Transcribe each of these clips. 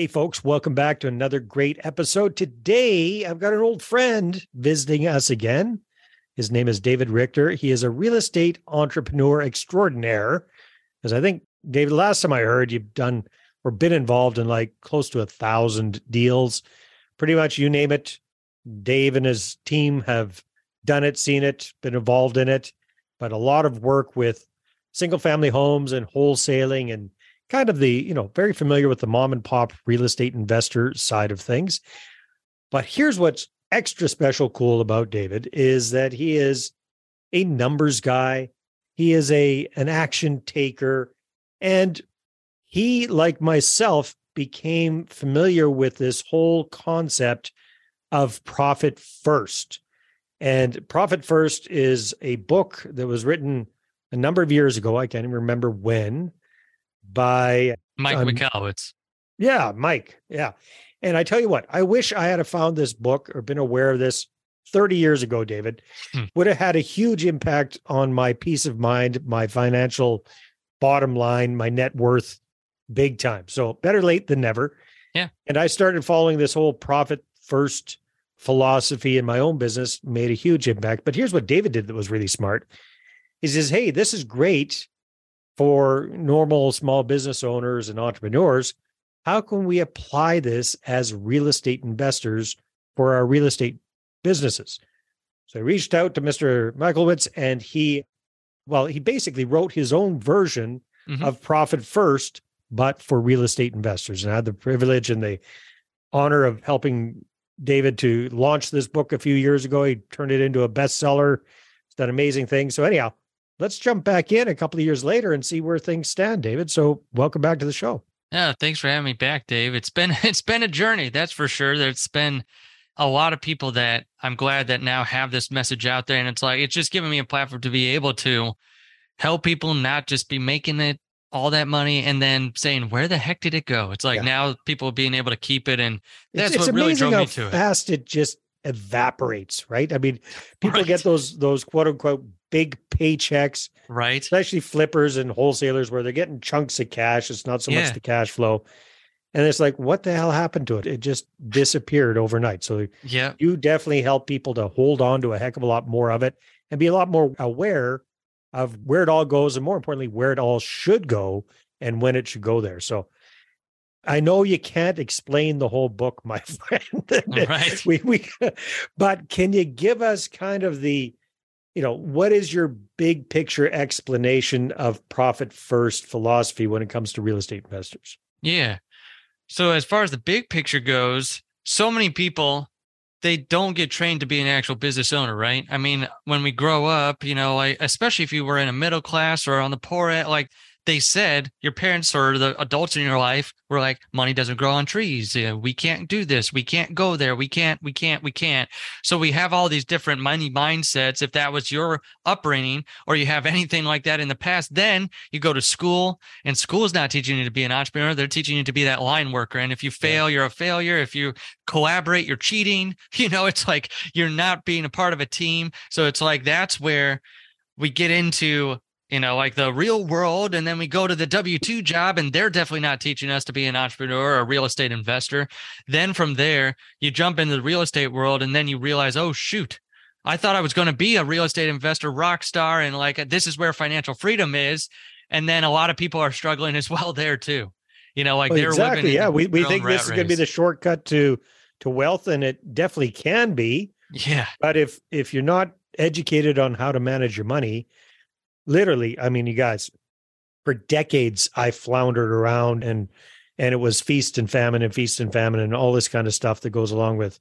Hey, folks, welcome back to another great episode. Today, I've got an old friend visiting us again. His name is David Richter. He is a real estate entrepreneur extraordinaire. Because I think, David, last time I heard, you've done or been involved in like close to a thousand deals. Pretty much you name it. Dave and his team have done it, seen it, been involved in it, but a lot of work with single family homes and wholesaling and kind of the, you know, very familiar with the mom and pop real estate investor side of things. But here's what's extra special cool about David is that he is a numbers guy. He is a an action taker and he like myself became familiar with this whole concept of profit first. And Profit First is a book that was written a number of years ago. I can't even remember when, by Mike um. Yeah, Mike. Yeah. And I tell you what, I wish I had found this book or been aware of this 30 years ago, David. Hmm. Would have had a huge impact on my peace of mind, my financial bottom line, my net worth, big time. So better late than never. Yeah. And I started following this whole profit first philosophy in my own business, made a huge impact. But here's what David did that was really smart. He says, Hey, this is great for normal small business owners and entrepreneurs. How can we apply this as real estate investors for our real estate businesses? So I reached out to Mr. Michalowicz and he, well, he basically wrote his own version Mhm. of Profit First, but for real estate investors. And I had the privilege and the honor of helping David to launch this book a few years ago. He turned it into a bestseller. It's done amazing things. So anyhow, let's jump back in a couple of years later and see where things stand, David. So welcome back to the show. Yeah, thanks for having me back, Dave. It's been it's been a journey, that's for sure. There's been a lot of people that I'm glad that now have this message out there, and it's like it's just giving me a platform to be able to help people not just be making it all that money and then saying where the heck did it go? It's like Yeah. now people being able to keep it, and that's it's what really drove me to it. fast it just evaporates, right? I mean, people Right. get those those quote unquote big paychecks, Right? especially flippers and wholesalers where they're getting chunks of cash. It's not so Yeah. much the cash flow. And it's like, what the hell happened to it? It just disappeared overnight. So Yeah. you definitely help people to hold on to a heck of a lot more of it and be a lot more aware of where it all goes and more importantly where it all should go and when it should go there so i know you can't explain the whole book my friend Right. we, we but can you give us kind of the you know what is your big picture explanation of profit first philosophy when it comes to real estate investors Yeah. So as far as the big picture goes, so many people they don't get trained to be an actual business owner, right? I mean, when we grow up, you know, like especially if you were in a middle class or on the poor end, like they said, your parents or the adults in your life were like, money doesn't grow on trees. We can't do this. We can't go there. We can't, we can't, we can't. So we have all these different money mindsets. If that was your upbringing or you have anything like that in the past, then you go to school and school is not teaching you to be an entrepreneur. They're teaching you to be that line worker. And if you fail, you're a failure. If you collaborate, you're cheating. You know, it's like you're not being a part of a team. So it's like that's where we get into, you know, like the real world. And then we go to the W 2 job, and they're definitely not teaching us to be an entrepreneur or a real estate investor. Then from there, you jump into the real estate world, and then you realize, oh, shoot. I thought I was going to be a real estate investor rock star and like this is where financial freedom is and then a lot of people are struggling as well there too. You know, like Well, they're exactly yeah we, we think this is going to be the shortcut to to wealth and it definitely can be yeah, But if if you're not educated on how to manage your money, literally, I mean, you guys, for decades I floundered around and and it was feast and famine and feast and famine and all this kind of stuff that goes along with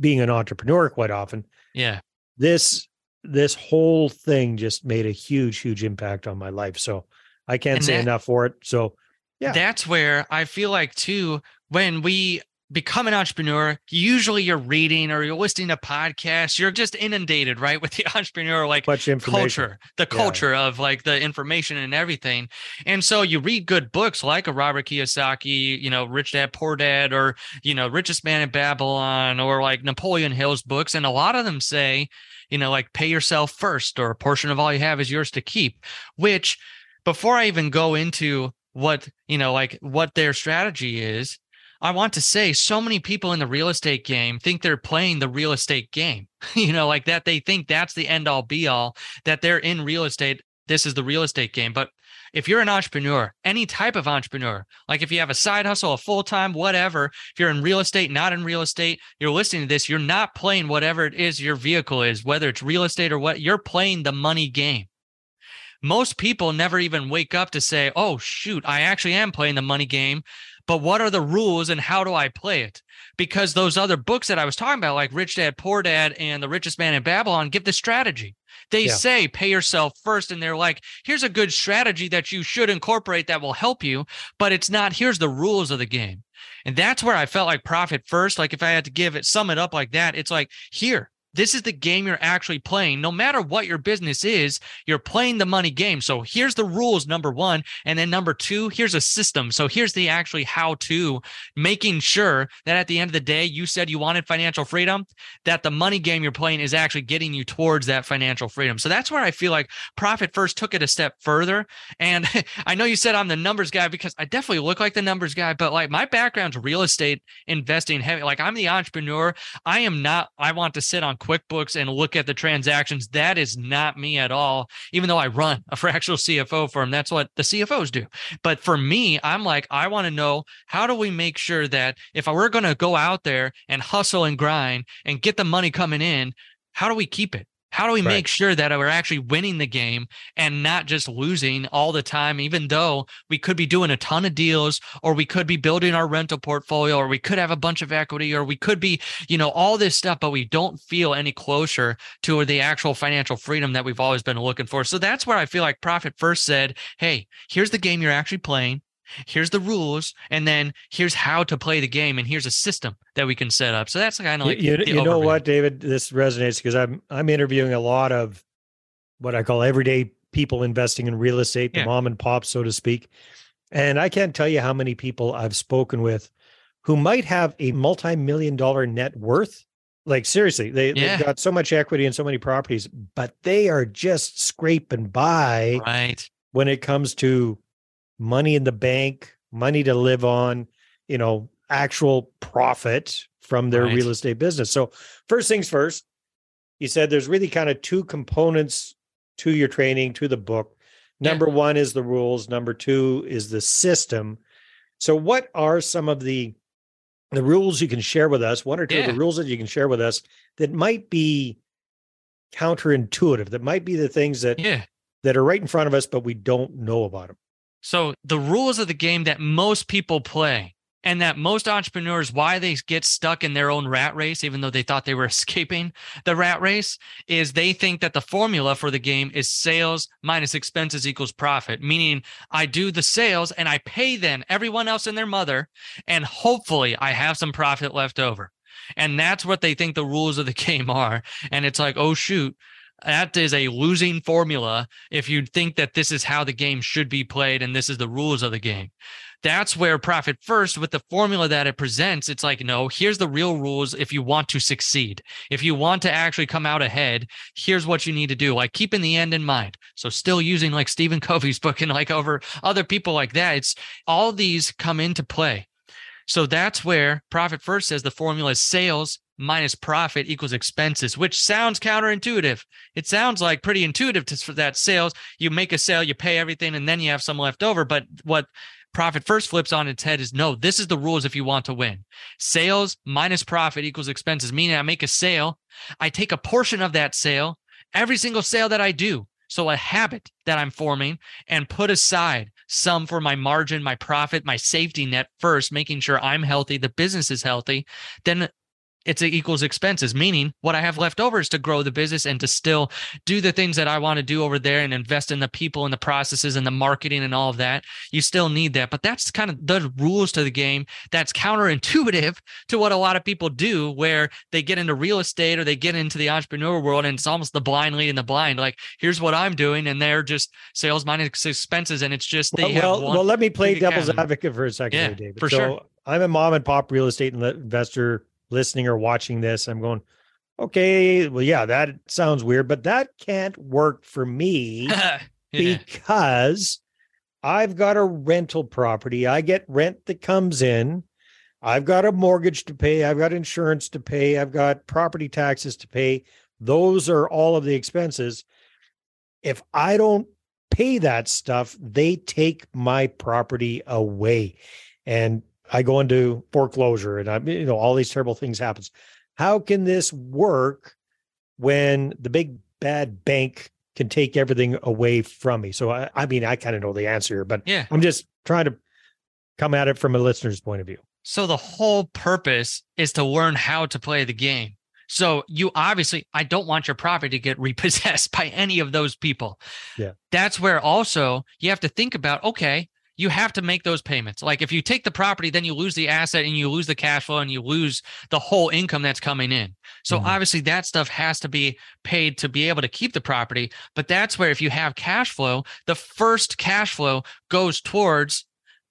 being an entrepreneur quite often. yeah, This this whole thing just made a huge, huge impact on my life. So I can't And say that- enough for it. So Yeah. That's where I feel like too when we become an entrepreneur, usually you're reading or you're listening to podcasts, you're just inundated, right, with the entrepreneur like culture, the Yeah. culture of like the information and everything. And so you read good books like a Robert Kiyosaki, you know, Rich Dad Poor Dad, or you know, Richest Man in Babylon, or like Napoleon Hill's books, and a lot of them say, you know, like pay yourself first, or a portion of all you have is yours to keep. Which, before I even go into what you know, like what their strategy is, I want to say so many people in the real estate game think they're playing the real estate game, you know, like that they think that's the end all be all, that they're in real estate. This is the real estate game. But if you're an entrepreneur, any type of entrepreneur, like if you have a side hustle, a full time, whatever, if you're in real estate, not in real estate, you're listening to this, you're not playing whatever it is your vehicle is, whether it's real estate or what, you're playing the money game most people never even wake up to say, oh, shoot, I actually am playing the money game. But what are the rules and how do I play it? Because those other books that I was talking about, like Rich Dad, Poor Dad and The Richest Man in Babylon, give the strategy. They yeah. say pay yourself first, and they're like, here's a good strategy that you should incorporate that will help you, but it's not, here's the rules of the game. And that's where I felt like profit first. Like if I had to give it, sum it up like that, it's like, here, this is the game you're actually playing. No matter what your business is, you're playing the money game. So here's the rules, number one. And then number two, here's a system. So here's the actually how to making sure that at the end of the day, you said you wanted financial freedom, that the money game you're playing is actually getting you towards that financial freedom. So that's where I feel like Profit First took it a step further. And I know you said I'm the numbers guy because I definitely look like the numbers guy, but like my background's real estate investing heavy. Like I'm the entrepreneur. I am not, I want to sit on QuickBooks and look at the transactions. That is not me at all. Even though I run a fractional CFO firm, that's what the CFOs do. But for me, I'm like, I want to know how do we make sure that if we're going to go out there and hustle and grind and get the money coming in, how do we keep it? How do we right. make sure that we're actually winning the game and not just losing all the time, even though we could be doing a ton of deals or we could be building our rental portfolio or we could have a bunch of equity or we could be, you know, all this stuff, but we don't feel any closer to the actual financial freedom that we've always been looking for. So that's where I feel like Profit First said, Hey, here's the game you're actually playing here's the rules and then here's how to play the game and here's a system that we can set up. So that's kind of like you, you know what david? This resonates because i'm i'm interviewing a lot of what i call everyday people investing in real estate the yeah. mom and pop so to speak and i can't tell you how many people i've spoken with who might have a multi-million dollar net worth. Like seriously they, yeah. they've got so much equity in so many properties but they are just scraping by right. when it comes to money in the bank, money to live on, you know, actual profit from their right. real estate business. So, first things first, you said there's really kind of two components to your training, to the book. Number yeah. one is the rules, number two is the system. So, what are some of the the rules you can share with us? One or two yeah. of the rules that you can share with us that might be counterintuitive, that might be the things that yeah. that are right in front of us, but we don't know about them. So the rules of the game that most people play and that most entrepreneurs why they get stuck in their own rat race even though they thought they were escaping the rat race is they think that the formula for the game is sales minus expenses equals profit. Meaning i do the sales and i pay them everyone else and their mother and hopefully i have some profit left over. And that's what they think the rules of the game are. And it's like oh shoot that is a losing formula if you think that this is how the game should be played and this is the rules of the game. That's where profit first with the formula that it presents. It's like, no, here's the real rules if you want to succeed. If you want to actually come out ahead, here's what you need to do. Like keeping the end in mind. So still using like Stephen Covey's book and like over other people like that. It's all these come into play. So that's where profit first says the formula is sales minus profit equals expenses, which sounds counterintuitive. It sounds like pretty intuitive to, for that sales. You make a sale, you pay everything, and then you have some left over. But what profit first flips on its head is no, this is the rules if you want to win. Sales minus profit equals expenses, meaning I make a sale, I take a portion of that sale, every single sale that I do. So a habit that I'm forming and put aside some for my margin, my profit, my safety net first, making sure I'm healthy, the business is healthy. Then it's a equals expenses, meaning what I have left over is to grow the business and to still do the things that I want to do over there and invest in the people and the processes and the marketing and all of that. You still need that. But that's kind of the rules to the game. That's counterintuitive to what a lot of people do, where they get into real estate or they get into the entrepreneur world and it's almost the blind leading the blind. Like, here's what I'm doing. And they're just sales minus expenses. And it's just they well, have well, well, let me play devil's advocate for a second, yeah, David. For so sure. I'm a mom and pop real estate investor listening or watching this, I'm going, okay, well, yeah, that sounds weird, but that can't work for me yeah. because I've got a rental property. I get rent that comes in. I've got a mortgage to pay, I've got insurance to pay, I've got property taxes to pay. Those are all of the expenses. If I don't pay that stuff, they take my property away. And I go into foreclosure and I you know all these terrible things happens. How can this work when the big bad bank can take everything away from me? So I, I mean I kind of know the answer here, but Yeah. I'm just trying to come at it from a listener's point of view. So the whole purpose is to learn how to play the game. So you obviously, I don't want your property to get repossessed by any of those people. Yeah. That's where also you have to think about, okay, you have to make those payments. Like if you take the property, then you lose the asset and you lose the cash flow and you lose the whole income that's coming in. So Mhm. obviously that stuff has to be paid to be able to keep the property. But that's where if you have cash flow, the first cash flow goes towards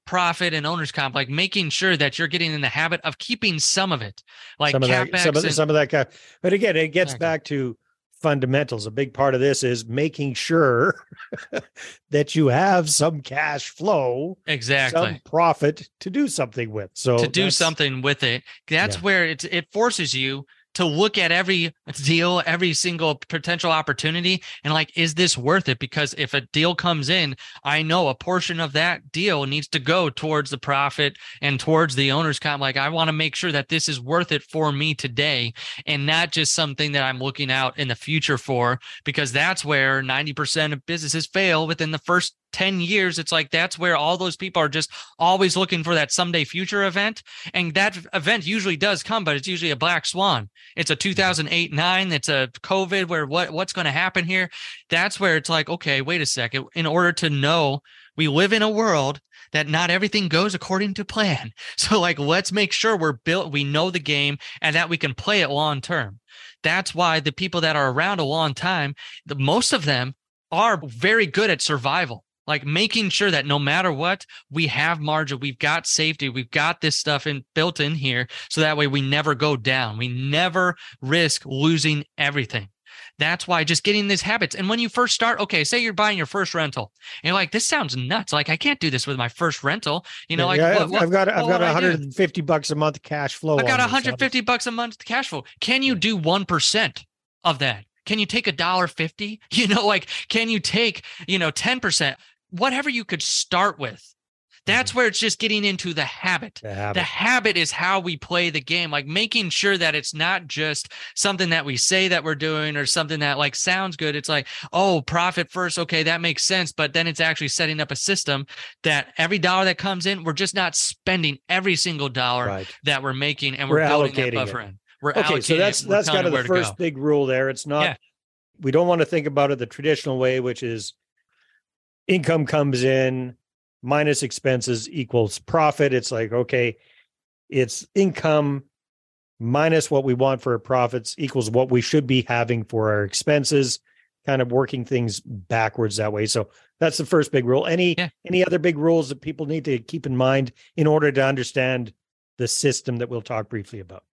profit and owner's comp, like making sure that you're getting in the habit of keeping some of it, like some of that, some of, and- some of that. But again, it gets back to fundamentals. A big part of this is making sure that you have some cash flow, exactly. some profit to do something with. So to do something with it. That's Yeah. where it it forces you to look at every deal, every single potential opportunity, and like, is this worth it? Because if a deal comes in, I know a portion of that deal needs to go towards the profit and towards the owner's comp. Like, I want to make sure that this is worth it for me today, and not just something that I'm looking out in the future for. Because that's where 90% of businesses fail within the first 10 years. It's like that's where all those people are just always looking for that someday future event. And that event usually does come, but it's usually a black swan. It's a 2008 9. It's a COVID where what, what's going to happen here? That's where it's like, okay, wait a second. In order to know, we live in a world that not everything goes according to plan. So, like, let's make sure we're built, we know the game, and that we can play it long term. That's why the people that are around a long time, the most of them are very good at survival like making sure that no matter what we have margin we've got safety we've got this stuff in built in here so that way we never go down we never risk losing everything that's why just getting these habits and when you first start okay say you're buying your first rental and you're like this sounds nuts like i can't do this with my first rental you know like Yeah, what- I've, what- I've got I've got would 150 bucks a month cash flow. i've got on this. 150 bucks a month cash flow. Can you do 1% of that? Can you take a dollar 50? You know, like, can you take, you know, 10%? Whatever you could start with. That's mm-hmm. where it's just getting into the habit. To have The habit is how we play the game, like making sure that it's not just something that we say that we're doing or something that like sounds good. It's like, oh, profit first. Okay, that makes sense. But then it's actually setting up a system that every dollar that comes in, we're just not spending every single dollar Right. that we're making and We're we're, building allocating that buffer it. in. We're Okay, so that's. That's kind of the first go. big rule there. It's not Yeah. we don't want to think about it the traditional way, which is income comes in minus expenses equals profit. It's like, okay, it's income minus what we want for our profits equals what we should be having for our expenses, kind of working things backwards that way. So that's the first big rule. Any Yeah. any other big rules that people need to keep in mind in order to understand the system that we'll talk briefly about?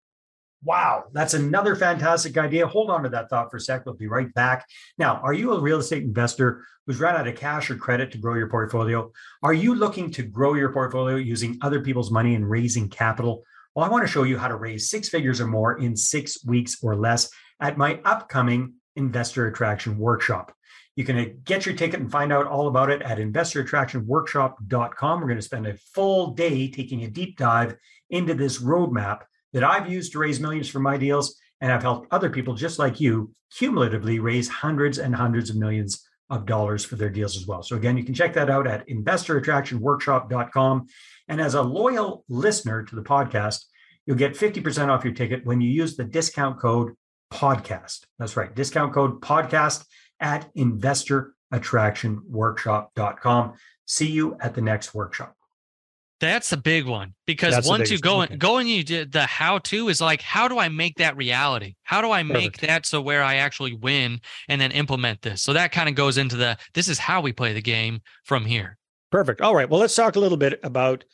Wow, that's another fantastic idea. Hold on to that thought for a sec. We'll be right back. Now, are you a real estate investor who's run out of cash or credit to grow your portfolio? Are you looking to grow your portfolio using other people's money and raising capital? Well, I want to show you how to raise six figures or more in six weeks or less at my upcoming Investor Attraction Workshop. You can uh, get your ticket and find out all about it at investorattractionworkshop.com. We're going to spend a full day taking a deep dive into this roadmap that I've used to raise millions for my deals. And I've helped other people just like you cumulatively raise hundreds and hundreds of millions of dollars for their deals as well. So again, you can check that out at investorattractionworkshop.com. And as a loyal listener to the podcast, you'll get 50% off your ticket when you use the discount code podcast. That's right, discount code podcast at investorattractionworkshop.com. See you at the next workshop. That's a big one because That's the once you go one, in, okay. going, you did the how to is like, how do I make that reality? How do I make Perfect. that so where I actually win and then implement this? So that kind of goes into the this is how we play the game from here. Perfect. All right. Well, let's talk a little bit about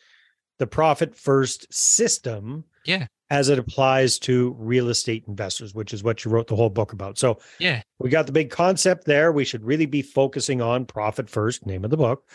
the profit first system. Yeah. As it applies to real estate investors, which is what you wrote the whole book about. So Yeah. we got the big concept there. We should really be focusing on profit first, name of the book.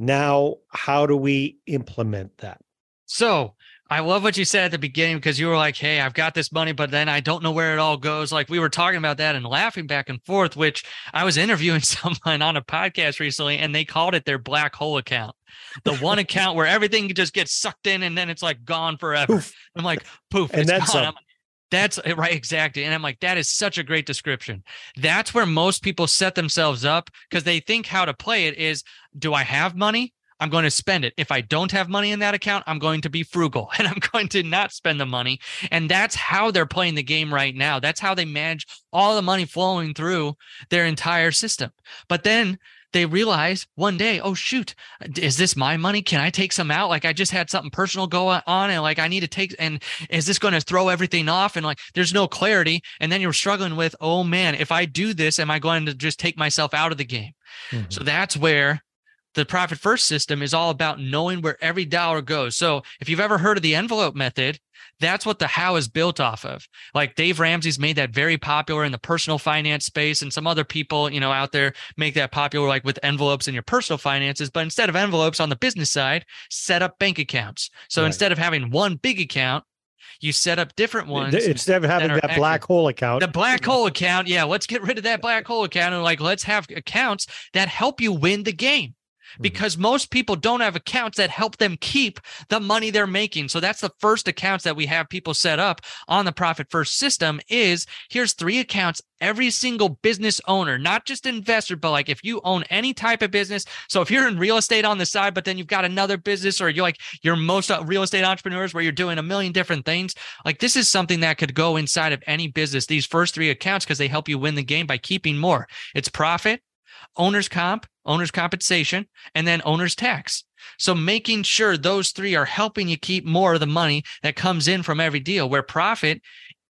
Now, how do we implement that? So I love what you said at the beginning because you were like, Hey, I've got this money, but then I don't know where it all goes. Like we were talking about that and laughing back and forth, which I was interviewing someone on a podcast recently and they called it their black hole account. The one account where everything just gets sucked in and then it's like gone forever. Poof. I'm like, poof, And it's that's gone. a- I'm like, that's eh, right, exactly. And I'm like, that is such a great description. That's where most people set themselves up because they think how to play it is do I have money? I'm going to spend it. If I don't have money in that account, I'm going to be frugal and I'm going to not spend the money. And that's how they're playing the game right now. That's how they manage all the money flowing through their entire system. But then they realize one day, oh, shoot, is this my money? Can I take some out? Like I just had something personal go on and like I need to take, and is this going to throw everything off? And like there's no clarity. And then you're struggling with, oh man, if I do this, am I going to just take myself out of the game? Mhm. So that's where the profit first system is all about knowing where every dollar goes. So if you've ever heard of the envelope method, that's what the how is built off of. Like Dave Ramsey's made that very popular in the personal finance space, and some other people, you know, out there make that popular, like with envelopes in your personal finances. But instead of envelopes on the business side, set up bank accounts. So Right. instead of having one big account, you set up different ones. Instead of having are that black hole account, The black hole account. Yeah, let's get rid of that black hole account and like let's have accounts that help you win the game. Mhm. Because most people don't have accounts that help them keep the money they're making. So that's the first accounts that we have people set up on the profit first system is here's three accounts every single business owner, not just investor, but like if you own any type of business. So if you're in real estate on the side, but then you've got another business or you're like you're most uh, real estate entrepreneurs where you're doing a million different things, like this is something that could go inside of any business. These first three accounts because they help you win the game by keeping more. It's profit, owner's comp, owner's compensation, and then owner's tax. So making sure those three are helping you keep more of the money that comes in from every deal where profit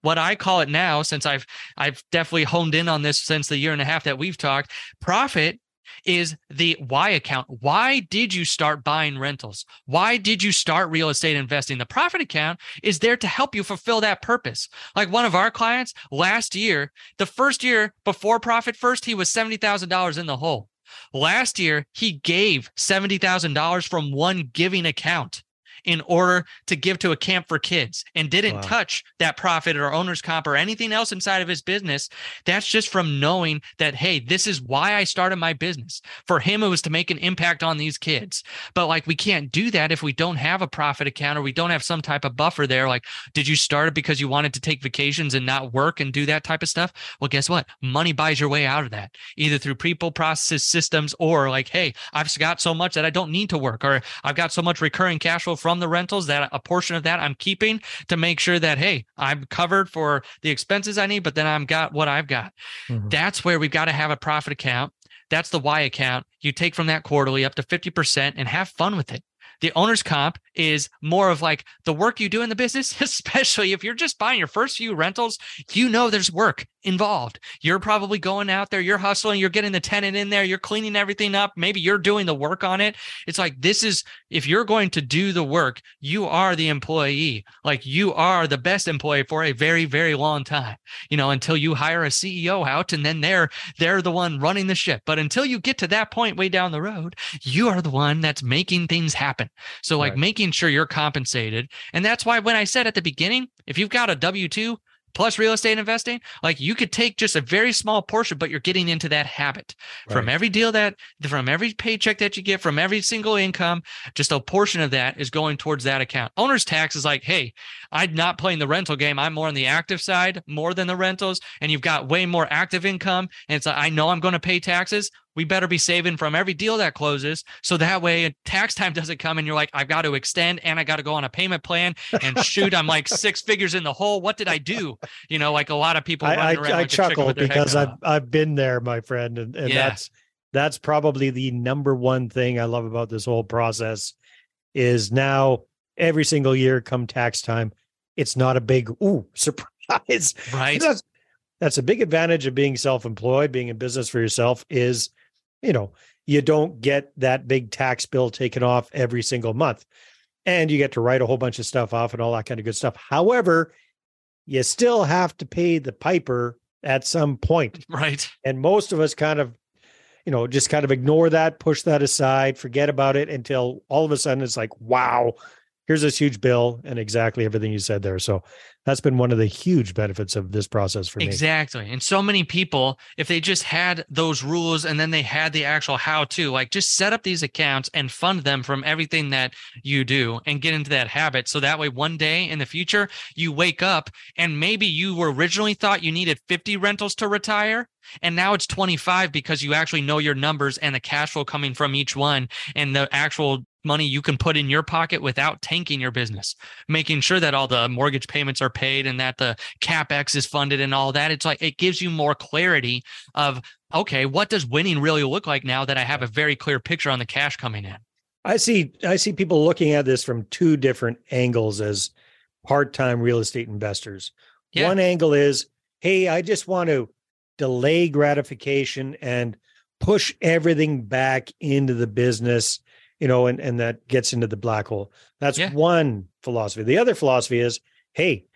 what I call it now since I've I've definitely honed in on this since the year and a half that we've talked profit is the why account. Why did you start buying rentals? Why did you start real estate investing? The profit account is there to help you fulfill that purpose. Like one of our clients last year, the first year before profit first, he was $70,000 in the hole. Last year, he gave $70,000 from one giving account in order to give to a camp for kids and didn't Wow. touch that profit or owner's comp or anything else inside of his business. That's just from knowing that, hey, this is why I started my business. For him, it was to make an impact on these kids. But like, we can't do that if we don't have a profit account or we don't have some type of buffer there. Like, did you start it because you wanted to take vacations and not work and do that type of stuff? Well, guess what? Money buys your way out of that, either through people, processes, systems, or like, hey, I've got so much that I don't need to work, or I've got so much recurring cash flow from the rentals that a portion of that I'm keeping to make sure that, hey, I'm covered for the expenses I need, but then I've got what I've got. Mhm. That's where we've got to have a profit account. That's the Y account. You take from that quarterly up to 50% and have fun with it. The owner's comp is more of like the work you do in the business, especially if you're just buying your first few rentals, you know there's work involved. You're probably going out there, you're hustling, you're getting the tenant in there, you're cleaning everything up. Maybe you're doing the work on it. It's like this is if you're going to do the work, you are the employee. Like you are the best employee for a very, very long time, you know, until you hire a CEO out and then they're they're the one running the ship. But until you get to that point way down the road, you are the one that's making things happen. So like Right. making sure you're compensated. And that's why when I said at the beginning, if you've got a W2 plus real estate investing, like you could take just a very small portion, but you're getting into that habit from every deal that from every paycheck that you get from every single income, just a portion of that is going towards that account. Owner's tax is like, hey, I'm not playing the rental game. I'm more on the active side more than the rentals. And you've got way more active income. And it's like, I know I'm going to pay taxes. We better be saving from every deal that closes. So that way uh, tax time doesn't come and you're like, I've got to extend and I got to go on a payment plan and shoot, I'm like six figures in the hole. What did I do? You know, like a lot of people I, I, I like chuckle with their head because I've. I've been there, my friend, and, and Yeah. that's that's probably the number one thing I love about this whole process is now every single year come tax time, it's not a big ooh surprise. right. That's that's a big advantage of being self-employed, being in business for yourself is, you know, you don't get that big tax bill taken off every single month. And you get to write a whole bunch of stuff off and all that kind of good stuff. However, you still have to pay the piper at some point. Right. And most of us kind of, you know, just kind of ignore that, push that aside, forget about it until all of a sudden it's like, wow, here's this huge bill and exactly everything you said there. So that's been one of the huge benefits of this process for me. Exactly. And so many people, if they just had those rules and then they had the actual how to, like just set up these accounts and fund them from everything that you do and get into that habit. So that way, one day in the future, you wake up and maybe you were originally thought you needed 50 rentals to retire. And now it's 25 because you actually know your numbers and the cash flow coming from each one and the actual money you can put in your pocket without tanking your business, making sure that all the mortgage payments are paid and that the capex is funded and all that. It's like it gives you more clarity of okay, what does winning really look like now that I have a very clear picture on the cash coming in. I see I see people looking at this from two different angles as part-time real estate investors. Yeah. One angle is, hey, I just want to delay gratification and push everything back into the business you know, and, and that gets into the black hole. That's yeah. one philosophy. The other philosophy is, hey,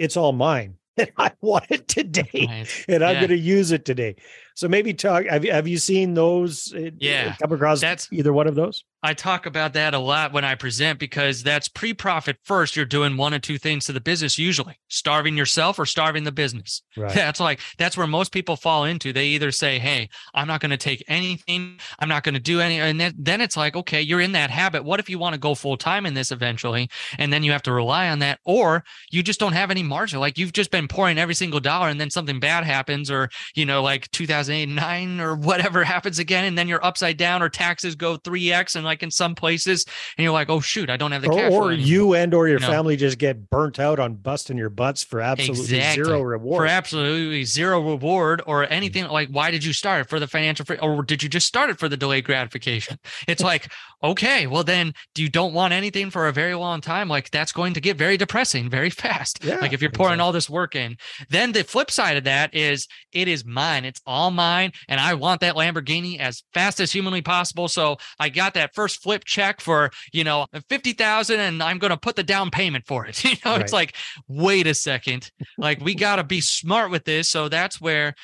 it's all mine. And I want it today. Right. And I'm going to use it today. So maybe talk. Have you, have you seen those? Uh, yeah. Come across that's either one of those? I talk about that a lot when I present because that's pre profit first. You're doing one or two things to the business, usually starving yourself or starving the business. Right. That's like, that's where most people fall into. They either say, Hey, I'm not going to take anything. I'm not going to do any. And then then it's like, okay, you're in that habit. What if you want to go full time in this eventually? And then you have to rely on that, or you just don't have any margin. Like you've just been pouring every single dollar and then something bad happens, or, you know, like 2008, nine or whatever happens again. And then you're upside down or taxes go 3X and like in some places, and you're like, oh shoot, I don't have the cash. Or, you and or your you know? family just get burnt out on busting your butts for absolutely exactly. zero reward. For absolutely zero reward or anything. Like, why did you start it for the financial free, or did you just start it for the delayed gratification? It's like, okay, well then do you don't want anything for a very long time. Like that's going to get very depressing very fast. Yeah, like if you're pouring exactly. all this work in. Then the flip side of that is it is mine. It's all mine. And I want that Lamborghini as fast as humanly possible. So I got that first flip check for, you know, 50,000 and I'm going to put the down payment for it. You know, right. it's like, wait a second. like we got to be smart with this. So that's where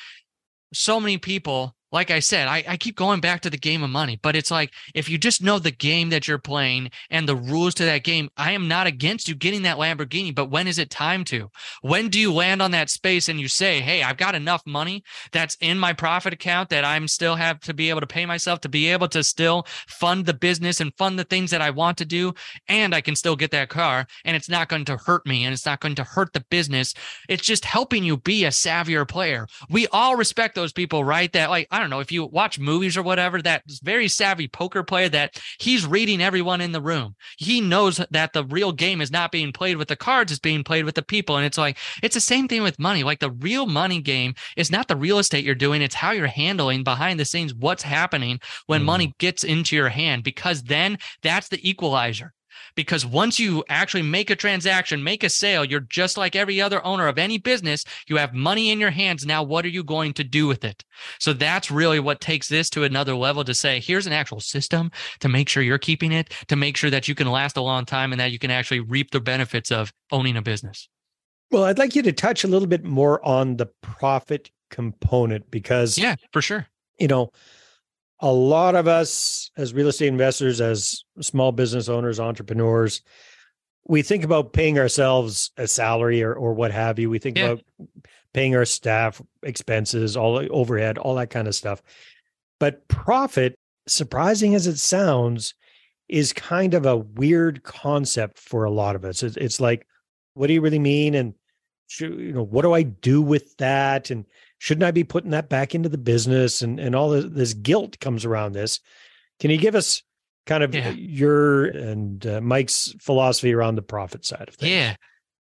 so many people like I said, I, I keep going back to the game of money, but it's like if you just know the game that you're playing and the rules to that game, I am not against you getting that Lamborghini. But when is it time to? When do you land on that space and you say, Hey, I've got enough money that's in my profit account that I'm still have to be able to pay myself to be able to still fund the business and fund the things that I want to do. And I can still get that car and it's not going to hurt me and it's not going to hurt the business. It's just helping you be a savvier player. We all respect those people, right? That like, I don't know if you watch movies or whatever, that very savvy poker player that he's reading everyone in the room. He knows that the real game is not being played with the cards, it's being played with the people. And it's like, it's the same thing with money. Like the real money game is not the real estate you're doing, it's how you're handling behind the scenes what's happening when mm. money gets into your hand, because then that's the equalizer because once you actually make a transaction, make a sale, you're just like every other owner of any business. You have money in your hands. Now, what are you going to do with it? So that's really what takes this to another level to say, here's an actual system to make sure you're keeping it, to make sure that you can last a long time and that you can actually reap the benefits of owning a business. Well, I'd like you to touch a little bit more on the profit component because, yeah, for sure. You know, a lot of us as real estate investors, as small business owners, entrepreneurs, we think about paying ourselves a salary or, or what have you. We think yeah. about paying our staff expenses, all overhead, all that kind of stuff. But profit, surprising as it sounds, is kind of a weird concept for a lot of us. It's, it's like, what do you really mean? And you know, what do I do with that? And shouldn't I be putting that back into the business? And and all this, this guilt comes around this. Can you give us kind of yeah. your and uh, Mike's philosophy around the profit side of things? Yeah.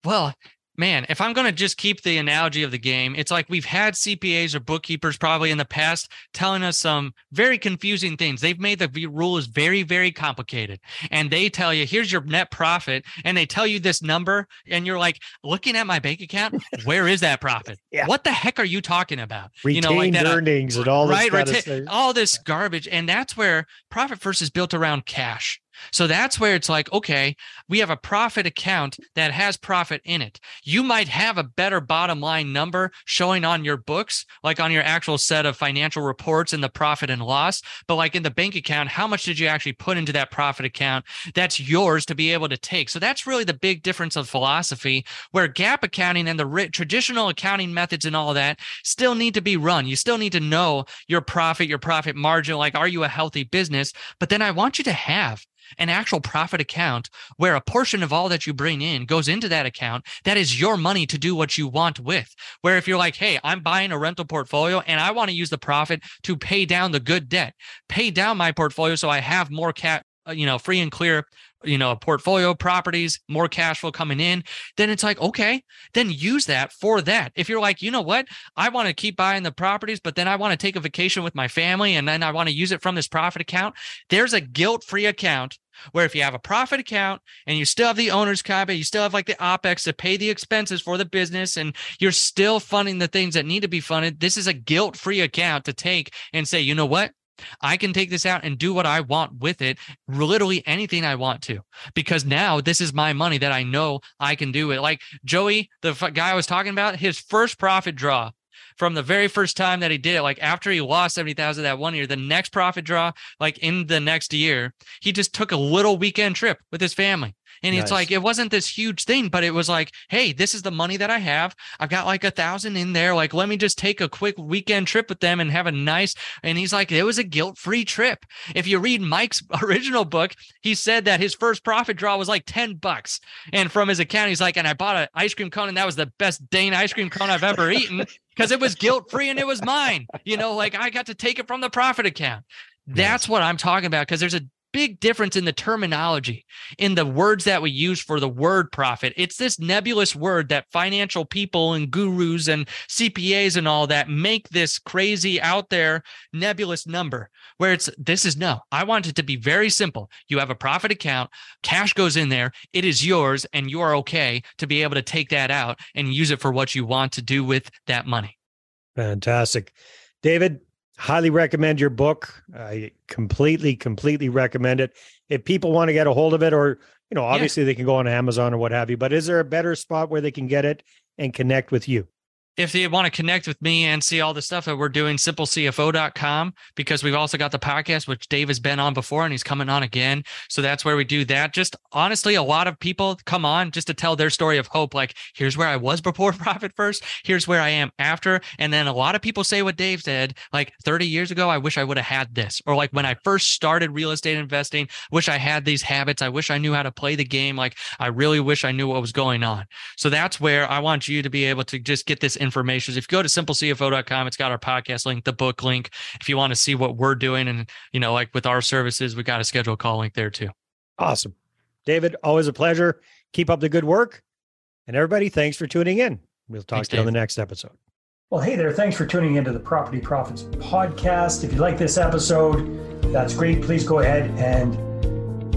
Well, man, if I'm going to just keep the analogy of the game, it's like we've had CPAs or bookkeepers probably in the past telling us some very confusing things. They've made the rules very, very complicated. And they tell you, here's your net profit. And they tell you this number. And you're like, looking at my bank account, where is that profit? yeah. What the heck are you talking about? Retained you know, like that, uh, earnings and all this right, reta- all this garbage. And that's where profit first is built around cash So that's where it's like, okay, we have a profit account that has profit in it. You might have a better bottom line number showing on your books, like on your actual set of financial reports and the profit and loss. But like in the bank account, how much did you actually put into that profit account? That's yours to be able to take. So that's really the big difference of philosophy where GAAP accounting and the traditional accounting methods and all that still need to be run. You still need to know your profit, your profit margin. Like, are you a healthy business? But then I want you to have an actual profit account where a portion of all that you bring in goes into that account that is your money to do what you want with. Where if you're like hey i'm buying a rental portfolio and i want to use the profit to pay down the good debt. Pay down my portfolio so i have more cat uh, you know free and clear you know, portfolio properties, more cash flow coming in, then it's like, okay, then use that for that. If you're like, you know what, I want to keep buying the properties, but then I want to take a vacation with my family and then I want to use it from this profit account, there's a guilt free account where if you have a profit account and you still have the owner's comp, you still have like the OPEX to pay the expenses for the business and you're still funding the things that need to be funded, this is a guilt free account to take and say, you know what? I can take this out and do what I want with it, literally anything I want to, because now this is my money that I know I can do it. Like Joey, the guy I was talking about, his first profit draw from the very first time that he did it, like after he lost 70,000 that one year, the next profit draw, like in the next year, he just took a little weekend trip with his family. And nice. it's like, it wasn't this huge thing, but it was like, hey, this is the money that I have. I've got like a thousand in there. Like, let me just take a quick weekend trip with them and have a nice. And he's like, it was a guilt free trip. If you read Mike's original book, he said that his first profit draw was like 10 bucks. And from his account, he's like, and I bought an ice cream cone and that was the best Dane ice cream cone I've ever eaten because it was guilt free and it was mine. You know, like I got to take it from the profit account. That's what I'm talking about because there's a big difference in the terminology, in the words that we use for the word profit. It's this nebulous word that financial people and gurus and CPAs and all that make this crazy out there nebulous number where it's this is no. I want it to be very simple. You have a profit account, cash goes in there, it is yours, and you are okay to be able to take that out and use it for what you want to do with that money. Fantastic. David, highly recommend your book. I completely, completely recommend it. If people want to get a hold of it, or you know, obviously yeah. they can go on Amazon or what have you. But is there a better spot where they can get it and connect with you? If they want to connect with me and see all the stuff that we're doing, simplecfo.com, because we've also got the podcast, which Dave has been on before and he's coming on again. So that's where we do that. Just honestly, a lot of people come on just to tell their story of hope. Like, here's where I was before profit first, here's where I am after. And then a lot of people say what Dave said, like 30 years ago, I wish I would have had this. Or like when I first started real estate investing, wish I had these habits. I wish I knew how to play the game. Like, I really wish I knew what was going on. So that's where I want you to be able to just get this information. If you go to simplecfo.com, it's got our podcast link, the book link. If you want to see what we're doing and, you know, like with our services, we got a schedule call link there too. Awesome. David, always a pleasure. Keep up the good work. And everybody, thanks for tuning in. We'll talk thanks, to you Dave. on the next episode. Well, hey there. Thanks for tuning into the Property Profits podcast. If you like this episode, that's great. Please go ahead and